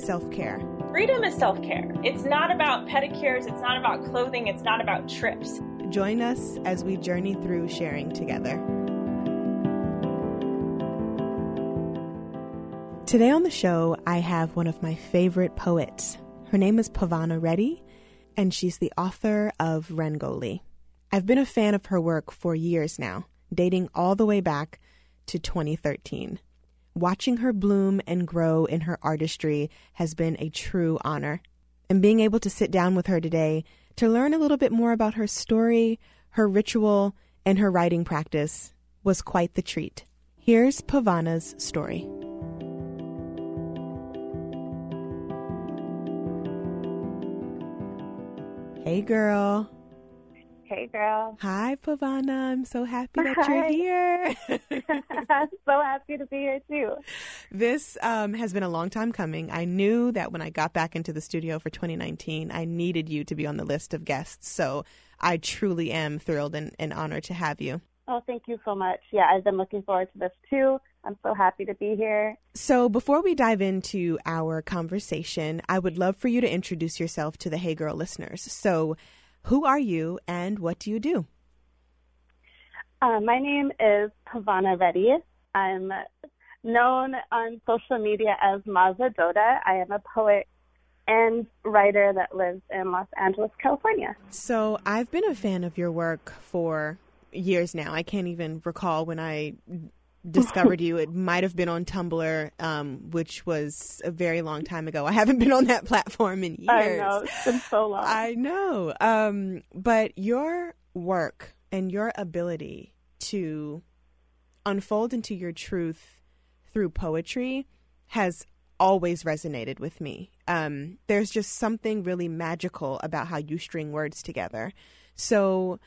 self care. Freedom is self care. It's not about pedicures, it's not about clothing, it's not about trips. Join us as we journey through sharing together. Today on the show, I have one of my favorite poets. Her name is Pavana Reddy, and she's the author of Rangoli. I've been a fan of her work for years now, dating all the way back to 2013. Watching her bloom and grow in her artistry has been a true honor. And being able to sit down with her today to learn a little bit more about her story, her ritual, and her writing practice was quite the treat. Here's Pavana's story. Hey, girl. Hey, girl. Hi, Pavana. I'm so happy that you're here. I'm so happy to be here too. This um, has been a long time coming. I knew that when I got back into the studio for 2019, I needed you to be on the list of guests. So I truly am thrilled and, and honored to have you. Oh, thank you so much. Yeah, I've been looking forward to this too. I'm so happy to be here. So before we dive into our conversation, I would love for you to introduce yourself to the Hey Girl listeners. So, who are you and what do you do? Uh, my name is Pavana Reddy. I'm known on social media as Maza Doda. I am a poet and writer that lives in Los Angeles, California. So, I've been a fan of your work for years now. I can't even recall when I discovered you. It might have been on Tumblr, um, which was a very long time ago. I haven't been on that platform in years. I know, it's been so long. I know. Um, but your work and your ability to unfold into your truth through poetry has always resonated with me. Um, there's just something really magical about how you string words together. So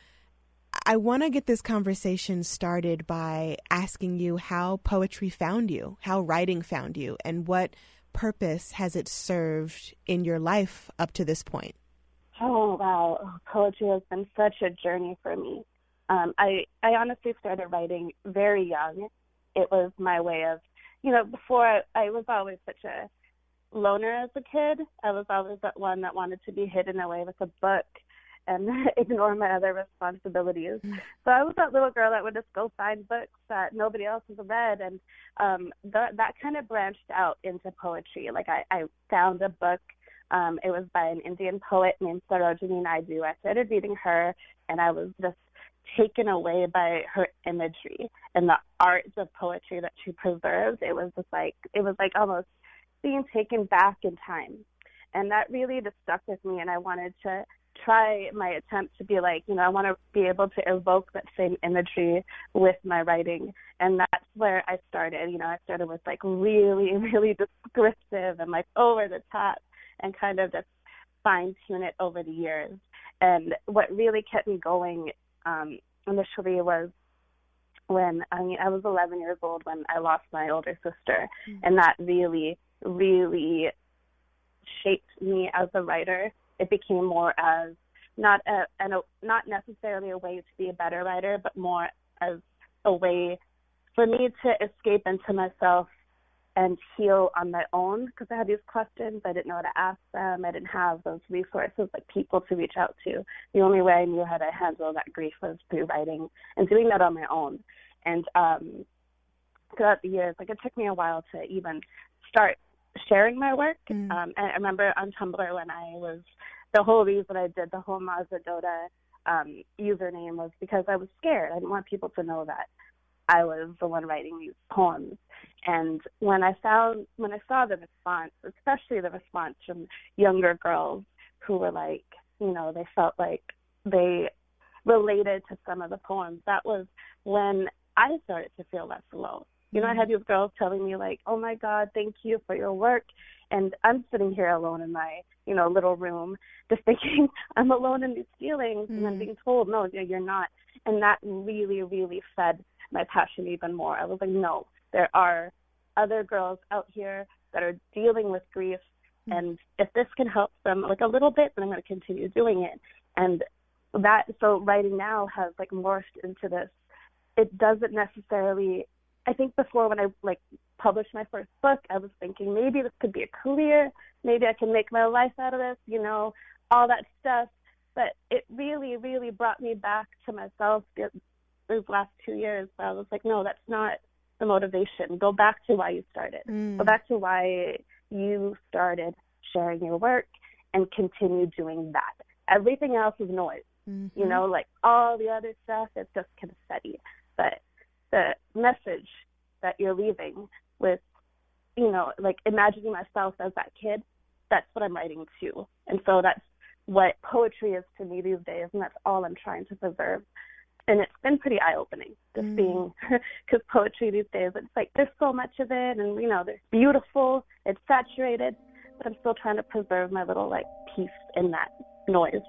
I want to get this conversation started by asking you how poetry found you, how writing found you, and what purpose has it served in your life up to this point? Oh wow, poetry has been such a journey for me. Um, I I honestly started writing very young. It was my way of, you know, before I, I was always such a loner as a kid. I was always that one that wanted to be hidden away with a book and ignore my other responsibilities. So I was that little girl that would just go find books that nobody else has read, and um, that that kind of branched out into poetry. Like I, I found a book um, it was by an Indian poet named Sarojini Naidu. I started reading her, and I was just taken away by her imagery and the art of poetry that she preserves. It was just like it was like almost being taken back in time, and that really just stuck with me. And I wanted to try my attempt to be like, you know, I want to be able to evoke that same imagery with my writing. And that's where I started. You know, I started with like really, really descriptive and like over the top and kind of just fine tune it over the years. And what really kept me going um, initially was when I mean I was 11 years old when I lost my older sister, and that really, really shaped me as a writer. It became more as not a, and a not necessarily a way to be a better writer, but more as a way for me to escape into myself and heal on my own because I had these questions. I didn't know how to ask them. I didn't have those resources like people to reach out to. The only way I knew how to handle that grief was through writing and doing that on my own. And um, throughout the years, like it took me a while to even start sharing my work. Mm. Um, and I remember on Tumblr when I was the whole reason I did the whole Mazadota um, username was because I was scared. I didn't want people to know that I was the one writing these poems. And when I found, when I saw the response, especially the response from younger girls who were like, you know, they felt like they related to some of the poems, that was when I started to feel less alone. You know, I had these girls telling me like, "Oh my God, thank you for your work," and I'm sitting here alone in my, you know, little room, just thinking I'm alone in these feelings, mm. and I'm being told, "No, you're not," and that really, really fed my passion even more. I was like, "No, there are other girls out here that are dealing with grief, mm. and if this can help them like a little bit, then I'm going to continue doing it." And that so writing now has like morphed into this. It doesn't necessarily I think before when I like published my first book, I was thinking maybe this could be a career, maybe I can make my life out of this, you know, all that stuff. But it really, really brought me back to myself these last two years. Where I was like, no, that's not the motivation. Go back to why you started. Mm. Go back to why you started sharing your work and continue doing that. Everything else is noise. Mm-hmm. You know, like all the other stuff is just confetti. But the message that you're leaving with, you know, like imagining myself as that kid, that's what I'm writing to. And so that's what poetry is to me these days, and that's all I'm trying to preserve. And it's been pretty eye opening just mm. being, because poetry these days, it's like there's so much of it, and you know, it's beautiful, it's saturated, but I'm still trying to preserve my little like piece in that noise.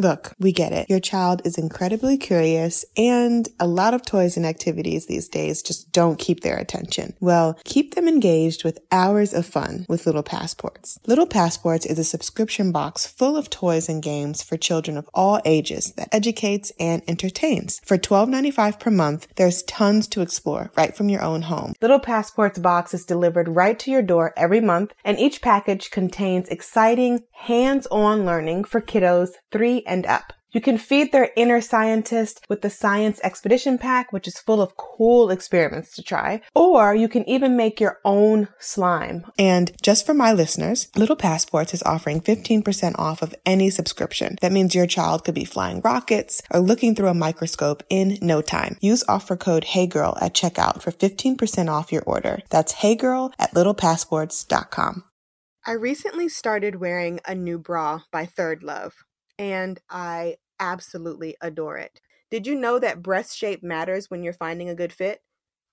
Look, we get it. Your child is incredibly curious and a lot of toys and activities these days just don't keep their attention. Well, keep them engaged with hours of fun with Little Passports. Little Passports is a subscription box full of toys and games for children of all ages that educates and entertains. For $12.95 per month, there's tons to explore right from your own home. Little Passports box is delivered right to your door every month and each package contains exciting hands-on learning for kiddos 3 and up. You can feed their inner scientist with the Science Expedition Pack, which is full of cool experiments to try. Or you can even make your own slime. And just for my listeners, Little Passports is offering 15% off of any subscription. That means your child could be flying rockets or looking through a microscope in no time. Use offer code HeyGirl at checkout for 15% off your order. That's HeyGirl at littlepassports.com. I recently started wearing a new bra by Third Love and I absolutely adore it. Did you know that breast shape matters when you're finding a good fit?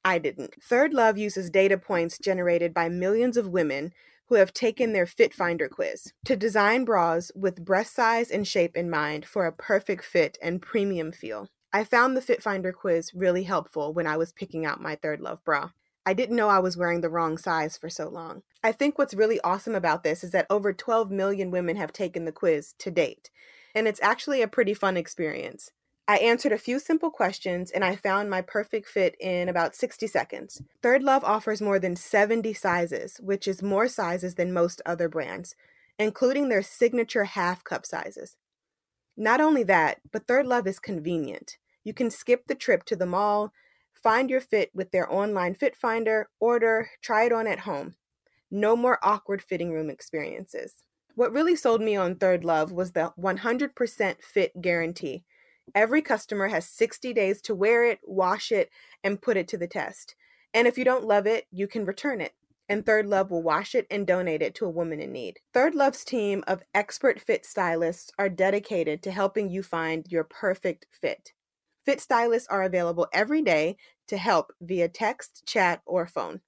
I didn't. Third Love uses data points generated by millions of women who have taken their Fit Finder quiz to design bras with breast size and shape in mind for a perfect fit and premium feel. I found the Fit Finder quiz really helpful when I was picking out my Third Love bra. I didn't know I was wearing the wrong size for so long. I think what's really awesome about this is that over 12 million women have taken the quiz to date, and it's actually a pretty fun experience. I answered a few simple questions and I found my perfect fit in about 60 seconds. Third Love offers more than 70 sizes, which is more sizes than most other brands, including their signature half cup sizes. Not only that, but Third Love is convenient. You can skip the trip to the mall, find your fit with their online fit finder, order, try it on at home. No more awkward fitting room experiences. What really sold me on Third Love was the 100% fit guarantee. Every customer has 60 days to wear it, wash it, and put it to the test. And if you don't love it, you can return it. And Third Love will wash it and donate it to a woman in need. Third Love's team of expert fit stylists are dedicated to helping you find your perfect fit. Fit stylists are available every day to help via text, chat, or phone.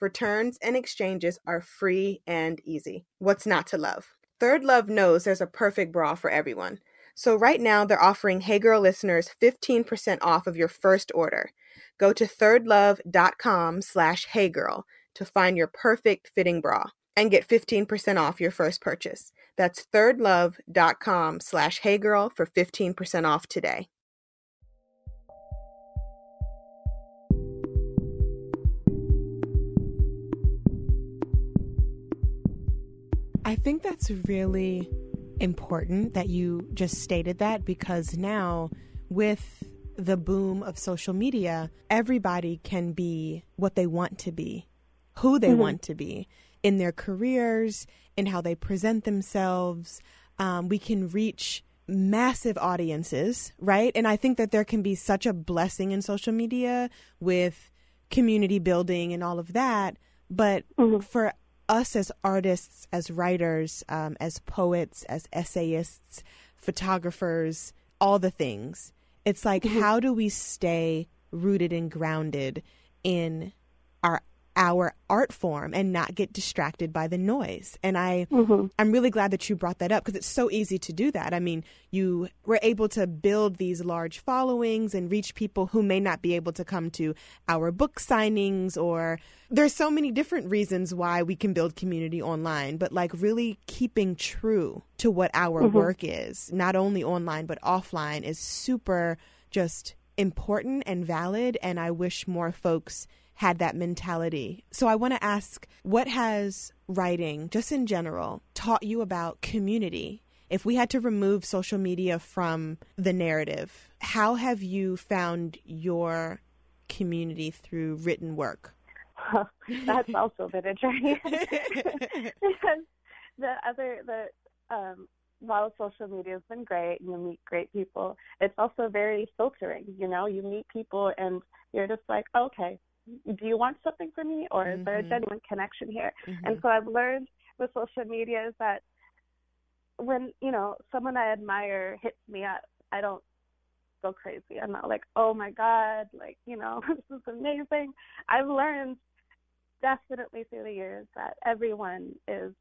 Returns and exchanges are free and easy. What's not to love? Third Love knows there's a perfect bra for everyone. So right now they're offering Hey Girl listeners 15% off of your first order. Go to thirdlove.com slash heygirl to find your perfect fitting bra and get 15% off your first purchase. That's thirdlove.com slash heygirl for 15% off today. I think that's really important that you just stated that because now with the boom of social media, everybody can be what they want to be, who they mm-hmm. want to be in their careers, in how they present themselves. Um, we can reach massive audiences, right? And I think that there can be such a blessing in social media with community building and all of that. But mm-hmm. for us as artists, as writers, um, as poets, as essayists, photographers, all the things. It's like, how do we stay rooted and grounded in our art form and not get distracted by the noise. And I mm-hmm. I'm really glad that you brought that up because it's so easy to do that. I mean, you were able to build these large followings and reach people who may not be able to come to our book signings or there's so many different reasons why we can build community online, but like really keeping true to what our mm-hmm. work is, not only online but offline is super just important and valid and I wish more folks had that mentality. So I want to ask what has writing, just in general, taught you about community? If we had to remove social media from the narrative, how have you found your community through written work? That's also been a journey. because the other the um while social media has been great and you meet great people, it's also very filtering, you know, you meet people and you're just like, okay, do you want something from me or is there a Mhm. genuine connection here? Mhm. And so I've learned with social media is that when, you know, someone I admire hits me up, I don't go crazy. I'm not like, oh my God, like, you know, this is amazing. I've learned definitely through the years that everyone is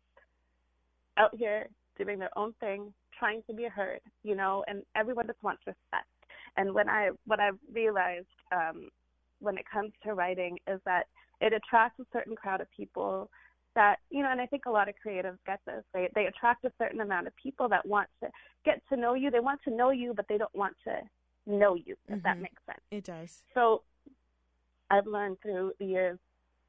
out here doing their own thing, trying to be heard, you know, and everyone just wants respect. And when I what I've realized um, when it comes to writing is that it attracts a certain crowd of people that you know, and I think a lot of creatives get this. They they attract a certain amount of people that want to get to know you. They want to know you, but they don't want to know you. If that Mhm. makes sense. It does. So I've learned through the years,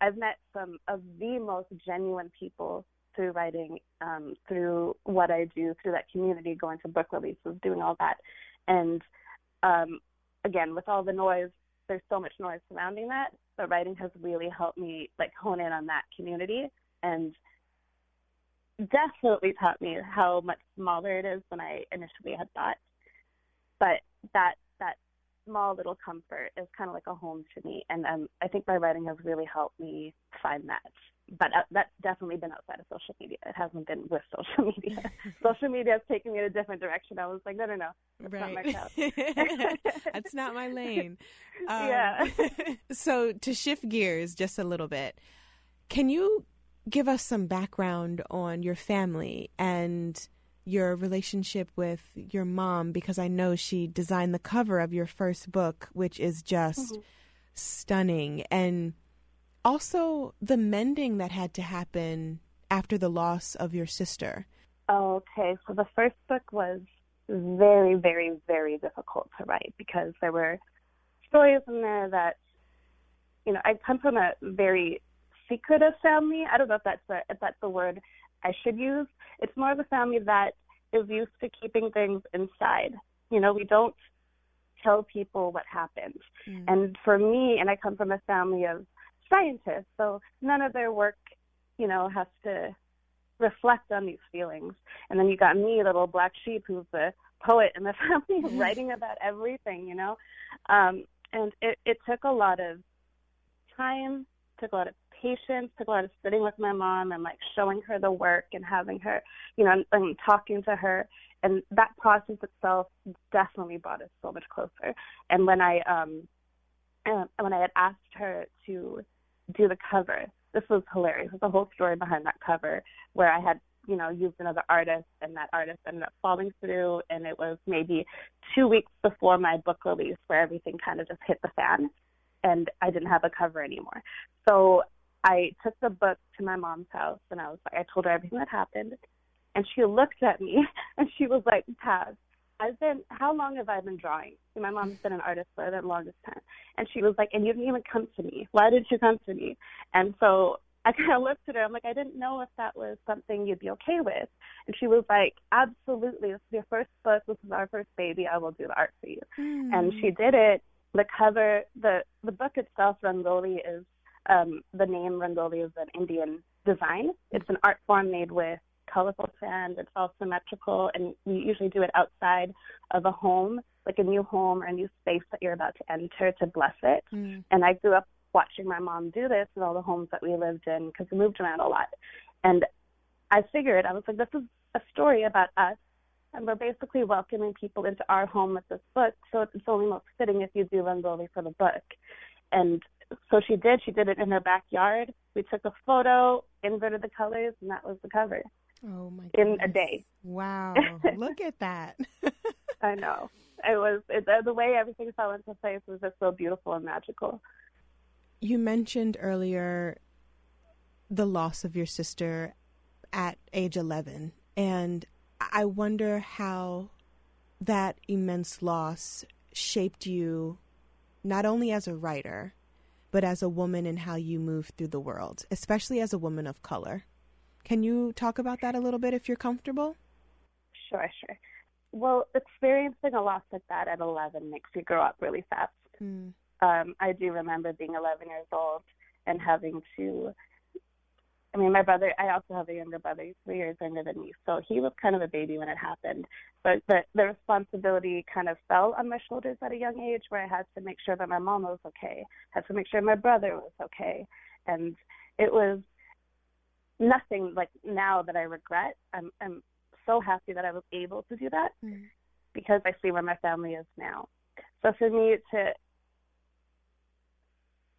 I've met some of the most genuine people through writing, um, through what I do, through that community, going to book releases, doing all that. And um, again, with all the noise, there's so much noise surrounding that, but writing has really helped me like hone in on that community and definitely taught me how much smaller it is than I initially had thought. But that that small little comfort is kind of like a home to me, and um, I think my writing has really helped me find that. But uh, that's definitely been outside of social media. It hasn't been with social media. social media has taken me in a different direction. I was like, no, no, no, that's not my Right. That's not my lane. Um, Yeah. so to shift gears just a little bit, can you give us some background on your family and your relationship with your mom? Because I know she designed the cover of your first book, which is just Mhm. stunning. And also the mending that had to happen after the loss of your sister. Okay, so the first book was very, very, very difficult to write because there were stories in there that, you know, I come from a very secretive family. I don't know if that's the if that's the word I should use. It's more of a family that is used to keeping things inside. You know, we don't tell people what happened. Mm. And for me, and I come from a family of scientists, so none of their work, you know, has to reflect on these feelings. And then you got me, little black sheep, who's the poet in the family, writing about everything, you know. Um, and it, it took a lot of time, took a lot of patience, took a lot of sitting with my mom and like showing her the work and having her, you know, and, and talking to her. And that process itself definitely brought us so much closer. And when I um, uh, when I had asked her to do the cover, this was hilarious. There's a whole story behind that cover where I had, you know, used another artist and that artist ended up falling through and it was maybe two weeks before my book release where everything kind of just hit the fan and I didn't have a cover anymore. So I took the book to my mom's house and I was like I told her everything that happened and she looked at me and she was like, Taz, I've been how long have I been drawing? My mom's been an artist for the longest time. And she was like, And you didn't even come to me. Why didn't you come to me? And so I kind of looked at her. I'm like, I didn't know if that was something you'd be okay with. And she was like, Absolutely. This is your first book. This is our first baby. I will do the art for you. And she did it. The cover, the the book itself, Rangoli, is um, the name Rangoli is an Indian design. It's an art form made with colorful sand. It's all symmetrical, and you usually do it outside of a home, like a new home or a new space that you're about to enter to bless it. Mm. And I grew up watching my mom do this in all the homes that we lived in because we moved around a lot. And I figured, I was like, this is a story about us and we're basically welcoming people into our home with this book. So it's only most fitting if you do Rangoli for the book. And so she did. She did it in her backyard. We took a photo, inverted the colors, and that was the cover Oh my god in a day. Wow. Look at that. I know. It was it, the- the way everything fell into place was just so beautiful and magical. You mentioned earlier the loss of your sister at age 11. And I wonder how that immense loss shaped you, not only as a writer, but as a woman and how you move through the world, especially as a woman of color. Can you talk about that a little bit if you're comfortable? Sure, sure. Well, experiencing a loss like that at 11 makes you grow up really fast. Mm. um, I do remember being 11 years old and having to. I mean, my brother. I also have a younger brother. He's three years younger than me, so he was kind of a baby when it happened. But the the responsibility kind of fell on my shoulders at a young age, where I had to make sure that my mom was okay, had to make sure my brother was okay, and it was nothing like now that I regret. I'm I'm so happy that I was able to do that Mm. because I see where my family is now. So for me to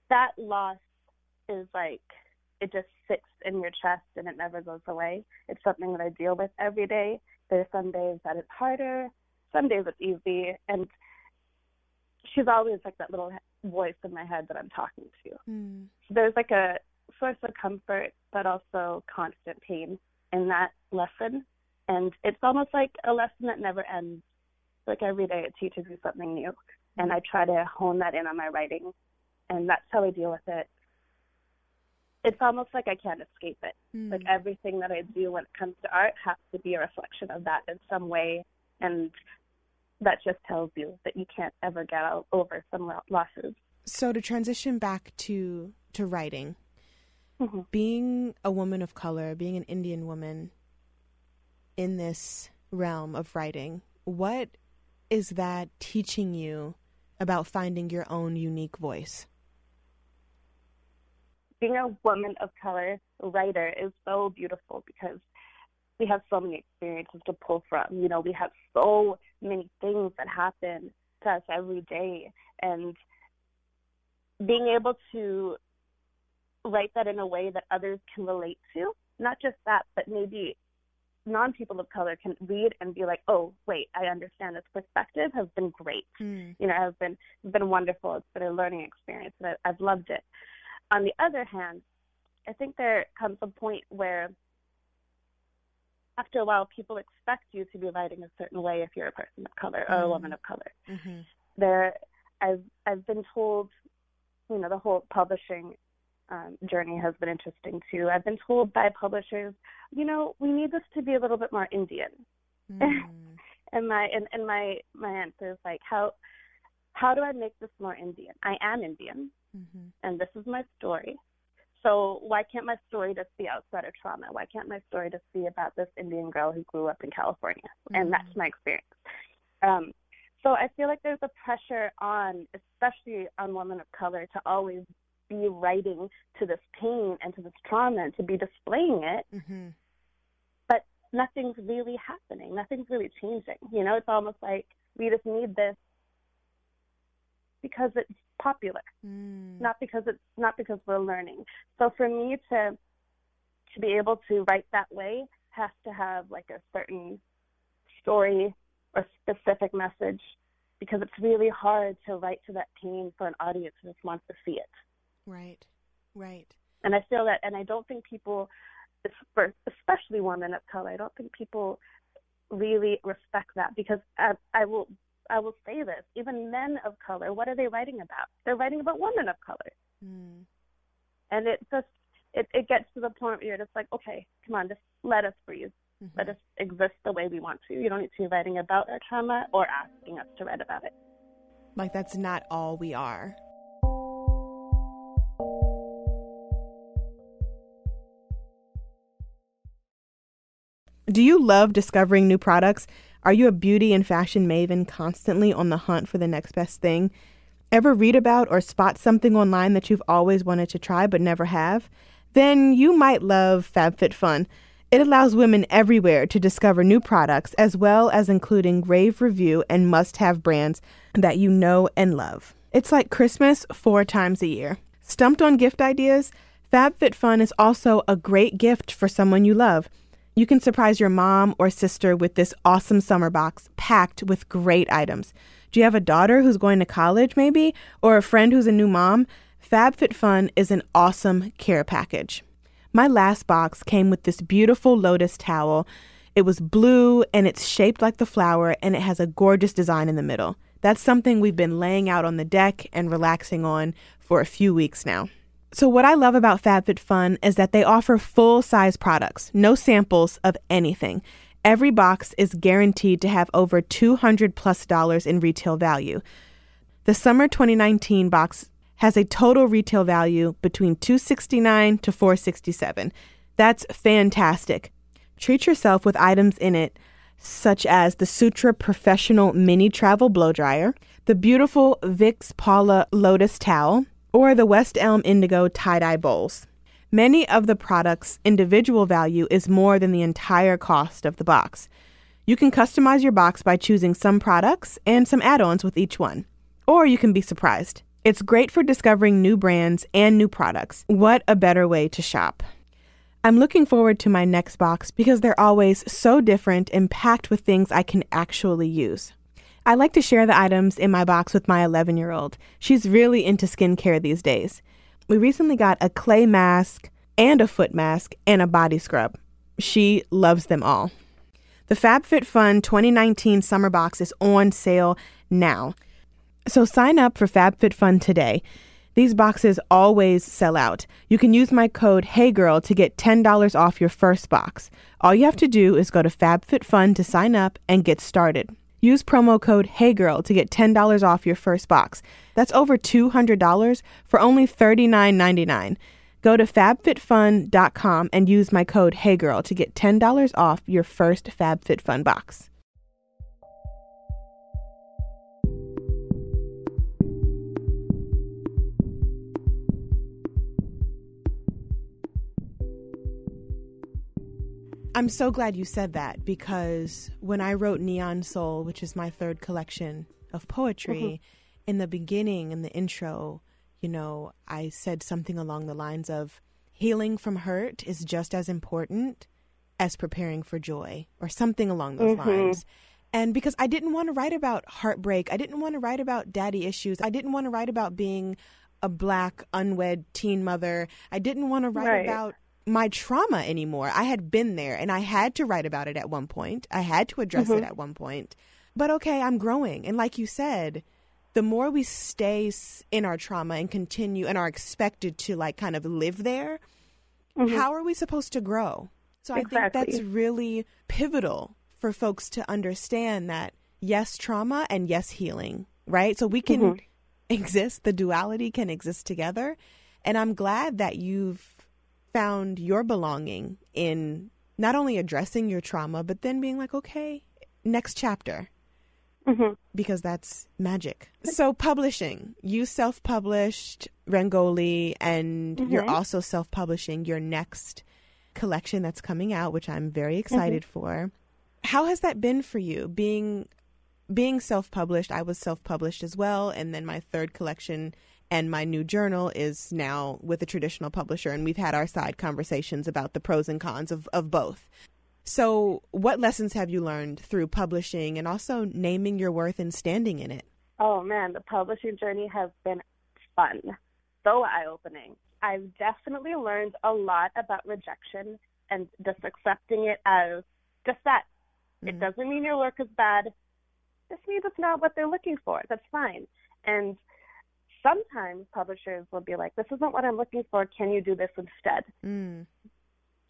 that loss is like it just sits in your chest and it never goes away. It's something that I deal with every day. There's some days that it's harder, some days it's easy, and she's always like that little voice in my head that I'm talking to. Mm. There's like a source of comfort, but also constant pain in that lesson, and it's almost like a lesson that never ends. Like every day, it teaches you something new, and I try to hone that in on my writing, and that's how I deal with it. It's almost like I can't escape it. Mm. Like everything that I do when it comes to art has to be a reflection of that in some way, and that just tells you that you can't ever get out over some losses. So to transition back to to writing, Mhm. being a woman of color, being an Indian woman in this realm of writing, what is that teaching you about finding your own unique voice? being a woman of color writer is so beautiful because we have so many experiences to pull from. You know, we have so many things that happen to us every day. And being able to write that in a way that others can relate to, not just that, but maybe non people of color can read and be like, oh, wait, I understand this perspective has been great Mm. you know, has been been wonderful. It's been a learning experience, and I, I've loved it. On the other hand, I think there comes a point where, after a while, people expect you to be writing a certain way if you're a person of color or a Mm. woman of color. hmm There, I've I've been told, you know, the whole publishing um, journey has been interesting too. I've been told by publishers, you know, we need this to be a little bit more Indian Mm. and my and, and my my answer is like how how do I make this more Indian? I am Indian hmm and this is my story. So why can't my story just be outside of trauma? Why can't my story just be about this Indian girl who grew up in California? And that's my experience. Um, so I feel like there's a pressure on, especially on women of color, to always be writing to this pain and to this trauma and to be displaying it hmm but nothing's really happening. Nothing's really changing. You know, it's almost like we just need this because it's popular, Mm. not because it's not because we're learning. So for me to to be able to write that way has to have like a certain story or specific message because it's really hard to write to that pain for an audience who just wants to see it. Right. Right. And I feel that, and I don't think people, especially women of color, I don't think people really respect that because I, I will, I will say this: even men of color, what are they writing about? They're writing about women of color, Mm. and it just, it, it gets to the point where you're just like, okay, come on, just let us breathe, Mhm. let us exist the way we want to. You don't need to be writing about our trauma or asking us to write about it. Like that's not all we are. Do you love discovering new products? Are you a beauty and fashion maven constantly on the hunt for the next best thing? Ever read about or spot something online that you've always wanted to try but never have? Then you might love FabFitFun. It allows women everywhere to discover new products as well as including rave review and must have brands that you know and love. It's like Christmas four times a year. Stumped on gift ideas? FabFitFun is also a great gift for someone you love. You can surprise your mom or sister with this awesome summer box packed with great items. Do you have a daughter who's going to college, maybe? Or a friend who's a new mom? FabFitFun is an awesome care package. My last box came with this beautiful lotus towel. It was blue and it's shaped like the flower and it has a gorgeous design in the middle. That's something we've been laying out on the deck and relaxing on for a few weeks now. So, what I love about FabFitFun is that they offer full size products, no samples of anything. Every box is guaranteed to have over 200 plus dollars in retail value. The summer 2019 box has a total retail value between 269 to 467. That's fantastic. Treat yourself with items in it such as the Sutra Professional Mini Travel Blow Dryer, the beautiful Vicks Paula Lotus Towel, or the West Elm Indigo Tie Dye Bowls. Many of the products' individual value is more than the entire cost of the box. You can customize your box by choosing some products and some add ons with each one. Or you can be surprised. It's great for discovering new brands and new products. What a better way to shop! I'm looking forward to my next box because they're always so different and packed with things I can actually use. I like to share the items in my box with my 11 year old. She's really into skincare these days. We recently got a clay mask and a foot mask and a body scrub. She loves them all. The FabFitFun 2019 summer box is on sale now. So sign up for FabFitFun today. These boxes always sell out. You can use my code HeyGirl to get $10 off your first box. All you have to do is go to FabFitFun to sign up and get started. Use promo code HeyGirl to get $10 off your first box. That's over $200 for only $39.99. Go to fabfitfun.com and use my code HeyGirl to get $10 off your first FabFitFun box. I'm so glad you said that because when I wrote Neon Soul, which is my third collection of poetry, mm-hmm. in the beginning, in the intro, you know, I said something along the lines of healing from hurt is just as important as preparing for joy, or something along those mm-hmm. lines. And because I didn't want to write about heartbreak, I didn't want to write about daddy issues, I didn't want to write about being a black, unwed teen mother, I didn't want to write right. about my trauma anymore. I had been there and I had to write about it at one point. I had to address mm-hmm. it at one point. But okay, I'm growing. And like you said, the more we stay in our trauma and continue and are expected to like kind of live there, mm-hmm. how are we supposed to grow? So exactly. I think that's really pivotal for folks to understand that yes, trauma and yes, healing, right? So we can mm-hmm. exist, the duality can exist together. And I'm glad that you've found your belonging in not only addressing your trauma, but then being like, okay, next chapter. Mm-hmm. Because that's magic. So, publishing. You self published Rangoli, and mm-hmm. you're also self publishing your next collection that's coming out, which I'm very mm-hmm. excited mm-hmm. for. How has that been for you? Being being self published, I was self published as well, and then my third collection and my new journal is now with a traditional publisher and we've had our side conversations about the pros and cons of, of both. So what lessons have you learned through publishing and also naming your worth and standing in it? Oh man the publishing journey has been fun. So eye-opening. I've definitely learned a lot about rejection and just accepting it as just that. Mm-hmm. it doesn't mean your work is bad. Just means it's not what they're looking for. That's fine. And sometimes publishers will be like, this isn't what I'm looking for. Can you do this instead? Mm.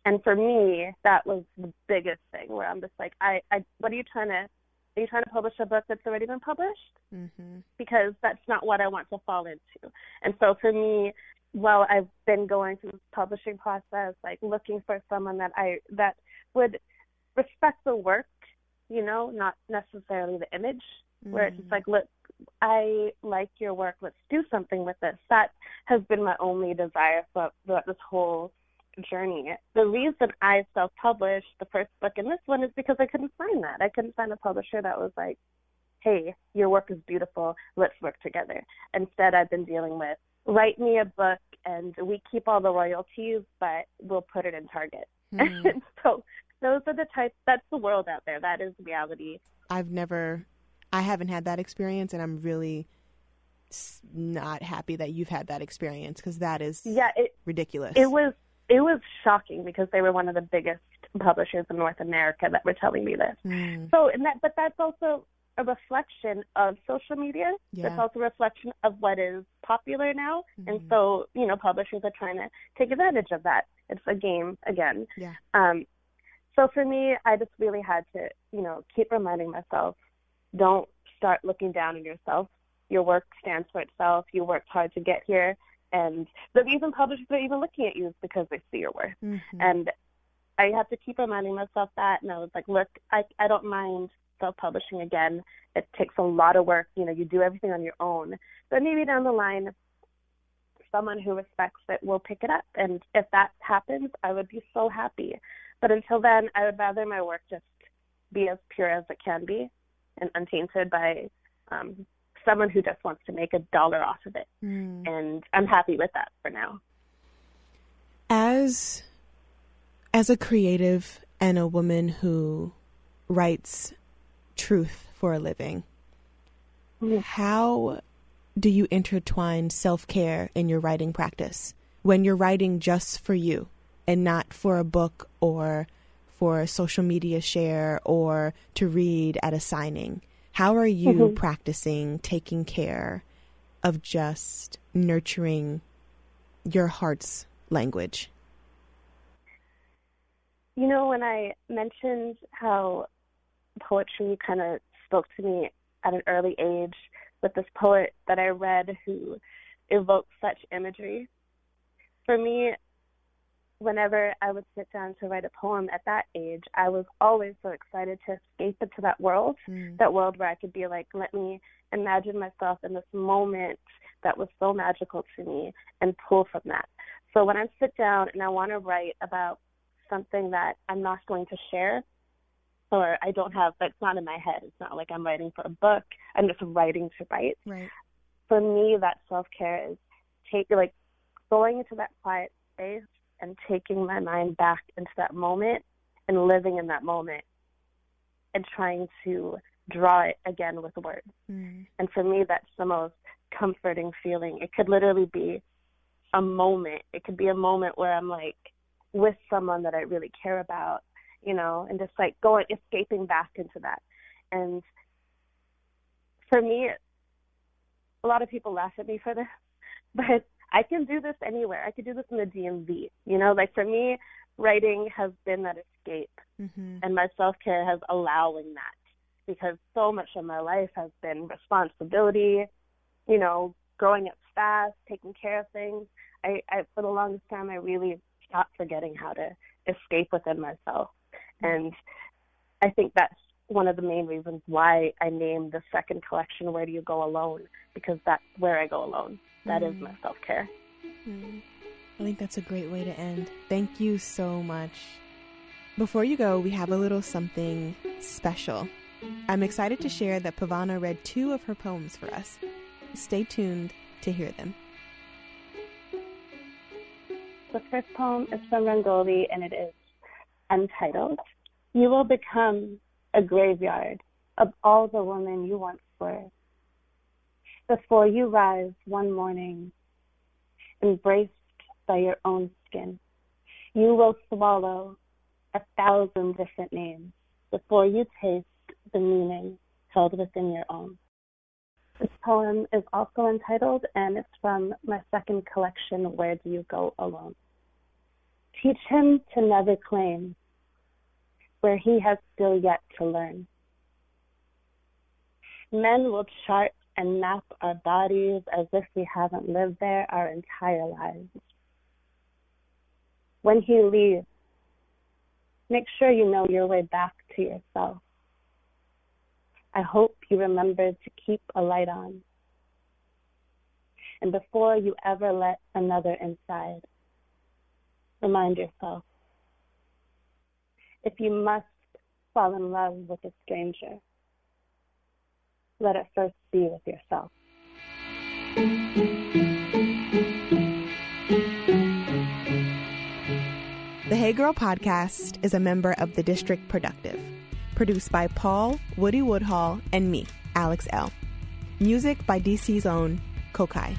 And for me, that was the biggest thing where I'm just like, I, I, what are you trying to, are you trying to publish a book that's already been published? Mm-hmm. Because that's not what I want to fall into. And so for me, while I've been going through this publishing process, like looking for someone that I, that would respect the work, you know, not necessarily the image, mm-hmm. where it's just mm. like, look, I like your work. Let's do something with this. That has been my only desire for throughout this whole journey. The reason I self published the first book and this one is because I couldn't find that. I couldn't find a publisher that was like, hey, your work is beautiful, let's work together. Instead, I've been dealing with write me a book and we keep all the royalties, but we'll put it in Target. Mm. so those are the types, that's the world out there. That is reality. I've never, I haven't had that experience, and I'm really not happy that you've had that experience because that is yeah, it, ridiculous. It was it was shocking because they were one of the biggest publishers in North America that were telling me this. Mm. So, and that, but that's also a reflection of social media. Yeah. It's also a reflection of what is popular now, mm-hmm. and so you know, publishers are trying to take advantage of that. It's a game again. Yeah. Um, so for me, I just really had to, you know, keep reminding myself, don't start looking down on yourself. Your work stands for itself. You worked hard to get here. And the reason publishers are even looking at you is because they see your worth. Mm-hmm. And I had to keep reminding myself that. And I was like, look, I, I don't mind self publishing again. It takes a lot of work. You know, you do everything on your own. But maybe down the line, someone who respects it will pick it up. And if that happens, I would be so happy. But until then, I would rather my work just be as pure as it can be and untainted by um, someone who just wants to make a dollar off of it. Mm. And I'm happy with that for now. As as a creative and a woman who writes truth for a living, mm. how do you intertwine self-care in your writing practice when you're writing just for you and not for a book or for a social media share or to read at a signing? How are you mm-hmm. practicing taking care of just nurturing your heart's language? You know, when I mentioned how poetry kind of spoke to me at an early age with this poet that I read who evoked such imagery, for me, whenever I would sit down to write a poem at that age, I was always so excited to escape into that world, mm. that world where I could be like, let me imagine myself in this moment that was so magical to me and pull from that. So when I sit down and I want to write about something that I'm not going to share, or I don't have, that's not in my head. It's not like I'm writing for a book. I'm just writing to write. Right. For me, that self care is take like going into that quiet space and taking my mind back into that moment and living in that moment and trying to draw it again with words. Mm. And for me, that's the most comforting feeling. It could literally be a moment. It could be a moment where I'm like with someone that I really care about, you know, and just like going, escaping back into that. And for me, a lot of people laugh at me for this, but I can do this anywhere. I could do this in the DMV. You know, like for me, writing has been that escape, mm-hmm. and my self care has allowing that because so much of my life has been responsibility. You know, growing up fast, taking care of things. I, I for the longest time, I really stopped forgetting how to escape within myself, and I think that's one of the main reasons why I named the second collection "Where Do You Go Alone" because that's where I go alone. That mm. is my self care. Mm. I think that's a great way to end. Thank you so much. Before you go, we have a little something special. I'm excited to share that Pavana read two of her poems for us. Stay tuned to hear them. The first poem is from Rangoli and it is untitled. You will become a graveyard of all the women you once were before you rise one morning, embraced by your own skin. You will swallow a thousand different names before you taste the meaning held within your own. This poem is also entitled, and it's from my second collection, Where Do You Go Alone? Teach him to never claim where he has still yet to learn. Men will chart and map our bodies as if we haven't lived there our entire lives. When he leaves, make sure you know your way back to yourself. I hope you remember to keep a light on. And before you ever let another inside, remind yourself if you must fall in love with a stranger, let it first be with yourself. The Hey Girl podcast is a member of the District Productive, produced by Paul, Woody Woodhall, and me, Alex Elle. Music by DC's own Kokai.